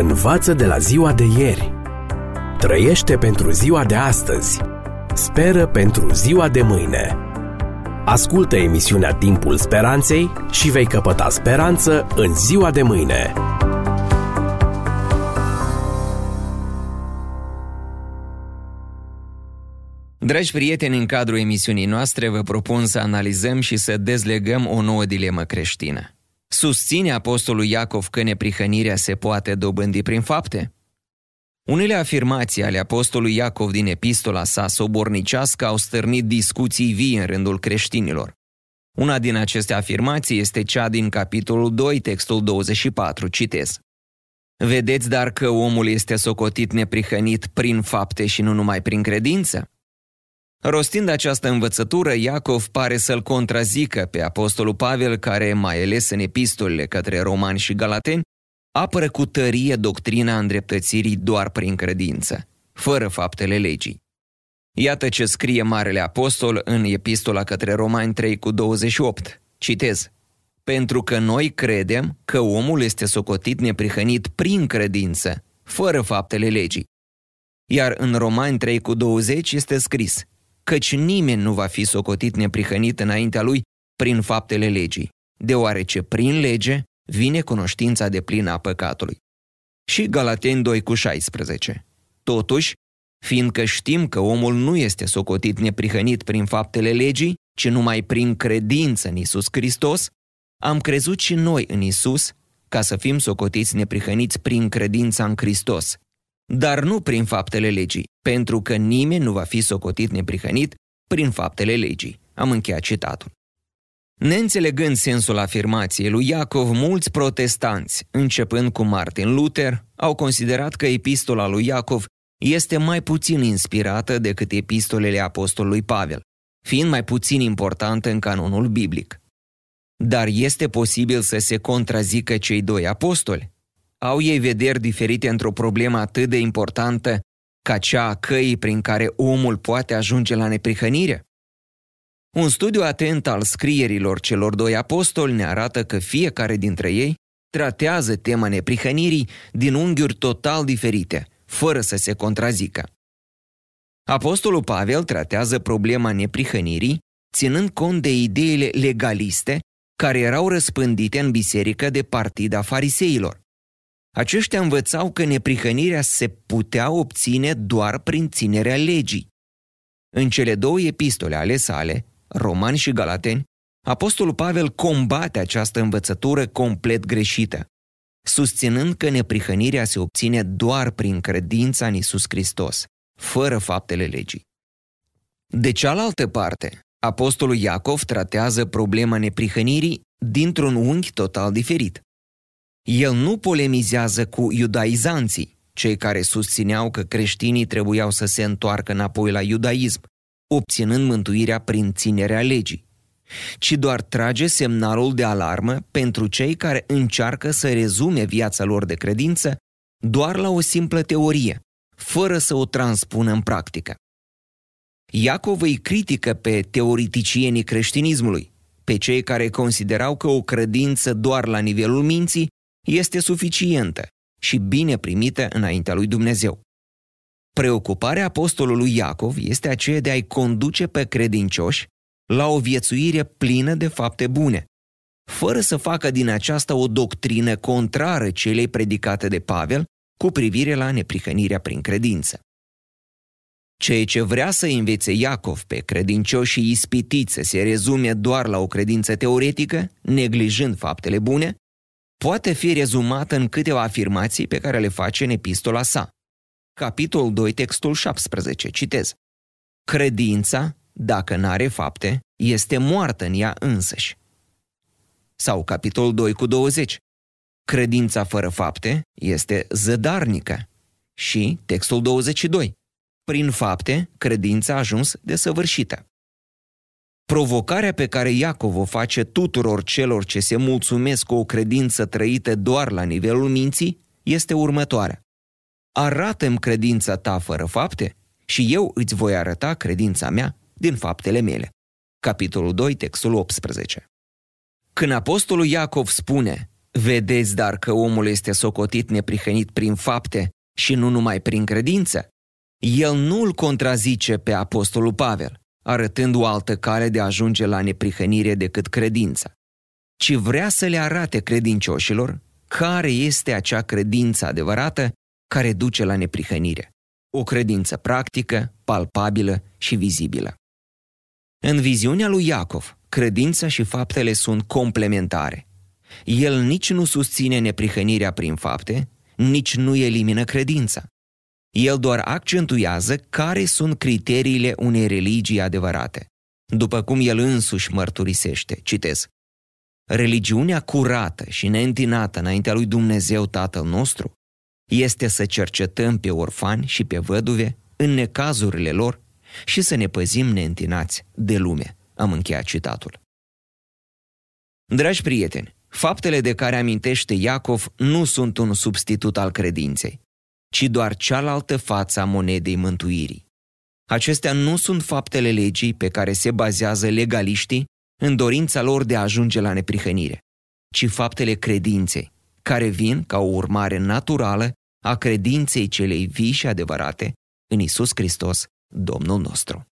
Învață de la ziua de ieri. Trăiește pentru ziua de astăzi. Speră pentru ziua de mâine. Ascultă emisiunea Timpul Speranței și vei căpăta speranță în ziua de mâine. Dragi prieteni, în cadrul emisiunii noastre vă propun să analizăm și să dezlegăm o nouă dilemă creștină. Susține apostolul Iacov că neprihănirea se poate dobândi prin fapte? Unele afirmații ale apostolului Iacov din epistola sa sobornicească au stârnit discuții vii în rândul creștinilor. Una din aceste afirmații este cea din capitolul 2, textul 24, citez. Vedeți dar că omul este socotit neprihănit prin fapte și nu numai prin credință? Rostind această învățătură, Iacov pare să-l contrazică pe apostolul Pavel, care, mai ales în epistolele către romani și galateni, apără cu tărie doctrina îndreptățirii doar prin credință, fără faptele legii. Iată ce scrie Marele Apostol în epistola către Romani 3 cu 28. Citez. Pentru că noi credem că omul este socotit neprihănit prin credință, fără faptele legii. Iar în Romani 3 cu 20 este scris – căci nimeni nu va fi socotit neprihănit înaintea lui prin faptele legii, deoarece prin lege vine cunoștința de plină a păcatului. Și Galateni 2 cu 16. Totuși, fiindcă știm că omul nu este socotit neprihănit prin faptele legii, ci numai prin credință în Isus Hristos, am crezut și noi în Isus ca să fim socotiți neprihăniți prin credința în Hristos, dar nu prin faptele legii, pentru că nimeni nu va fi socotit neprihănit prin faptele legii. Am încheiat citatul. Neînțelegând sensul afirmației lui Iacov, mulți protestanți, începând cu Martin Luther, au considerat că epistola lui Iacov este mai puțin inspirată decât epistolele apostolului Pavel, fiind mai puțin importantă în canonul biblic. Dar este posibil să se contrazică cei doi apostoli? Au ei vederi diferite într-o problemă atât de importantă ca cea a căii prin care omul poate ajunge la neprihănire? Un studiu atent al scrierilor celor doi apostoli ne arată că fiecare dintre ei tratează tema neprihănirii din unghiuri total diferite, fără să se contrazică. Apostolul Pavel tratează problema neprihănirii ținând cont de ideile legaliste care erau răspândite în biserică de partida fariseilor. Aceștia învățau că neprihănirea se putea obține doar prin ținerea legii. În cele două epistole ale sale, Romani și Galateni, Apostolul Pavel combate această învățătură complet greșită, susținând că neprihănirea se obține doar prin credința în Isus Hristos, fără faptele legii. De cealaltă parte, Apostolul Iacov tratează problema neprihănirii dintr-un unghi total diferit. El nu polemizează cu iudaizanții, cei care susțineau că creștinii trebuiau să se întoarcă înapoi la iudaism, obținând mântuirea prin ținerea legii, ci doar trage semnalul de alarmă pentru cei care încearcă să rezume viața lor de credință doar la o simplă teorie, fără să o transpună în practică. Iacov îi critică pe teoreticienii creștinismului, pe cei care considerau că o credință doar la nivelul minții este suficientă și bine primită înaintea lui Dumnezeu. Preocuparea apostolului Iacov este aceea de a-i conduce pe credincioși la o viețuire plină de fapte bune, fără să facă din aceasta o doctrină contrară celei predicate de Pavel cu privire la neprihănirea prin credință. Ceea ce vrea să învețe Iacov pe credincioșii ispitiți să se rezume doar la o credință teoretică, neglijând faptele bune, poate fi rezumată în câteva afirmații pe care le face în epistola sa. Capitolul 2, textul 17, citez. Credința, dacă n-are fapte, este moartă în ea însăși. Sau capitolul 2 cu 20. Credința fără fapte este zădarnică. Și textul 22. Prin fapte, credința a ajuns desăvârșită. Provocarea pe care Iacov o face tuturor celor ce se mulțumesc cu o credință trăită doar la nivelul minții este următoarea. Arată-mi credința ta fără fapte și eu îți voi arăta credința mea din faptele mele. Capitolul 2, textul 18. Când apostolul Iacov spune, Vedeți dar că omul este socotit neprihănit prin fapte și nu numai prin credință? El nu îl contrazice pe apostolul Pavel, arătând o altă cale de a ajunge la neprihănire decât credința, ci vrea să le arate credincioșilor care este acea credință adevărată care duce la neprihănire. O credință practică, palpabilă și vizibilă. În viziunea lui Iacov, credința și faptele sunt complementare. El nici nu susține neprihănirea prin fapte, nici nu elimină credința. El doar accentuează care sunt criteriile unei religii adevărate. După cum el însuși mărturisește, citez, Religiunea curată și neîntinată înaintea lui Dumnezeu Tatăl nostru este să cercetăm pe orfani și pe văduve în necazurile lor și să ne păzim neîntinați de lume. Am încheiat citatul. Dragi prieteni, faptele de care amintește Iacov nu sunt un substitut al credinței, ci doar cealaltă față a monedei mântuirii. Acestea nu sunt faptele legii pe care se bazează legaliștii în dorința lor de a ajunge la neprihănire, ci faptele credinței, care vin ca o urmare naturală a credinței celei vii și adevărate în Isus Hristos, Domnul nostru.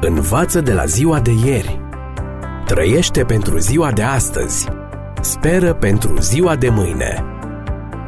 Învață de la ziua de ieri. Trăiește pentru ziua de astăzi. Speră pentru ziua de mâine.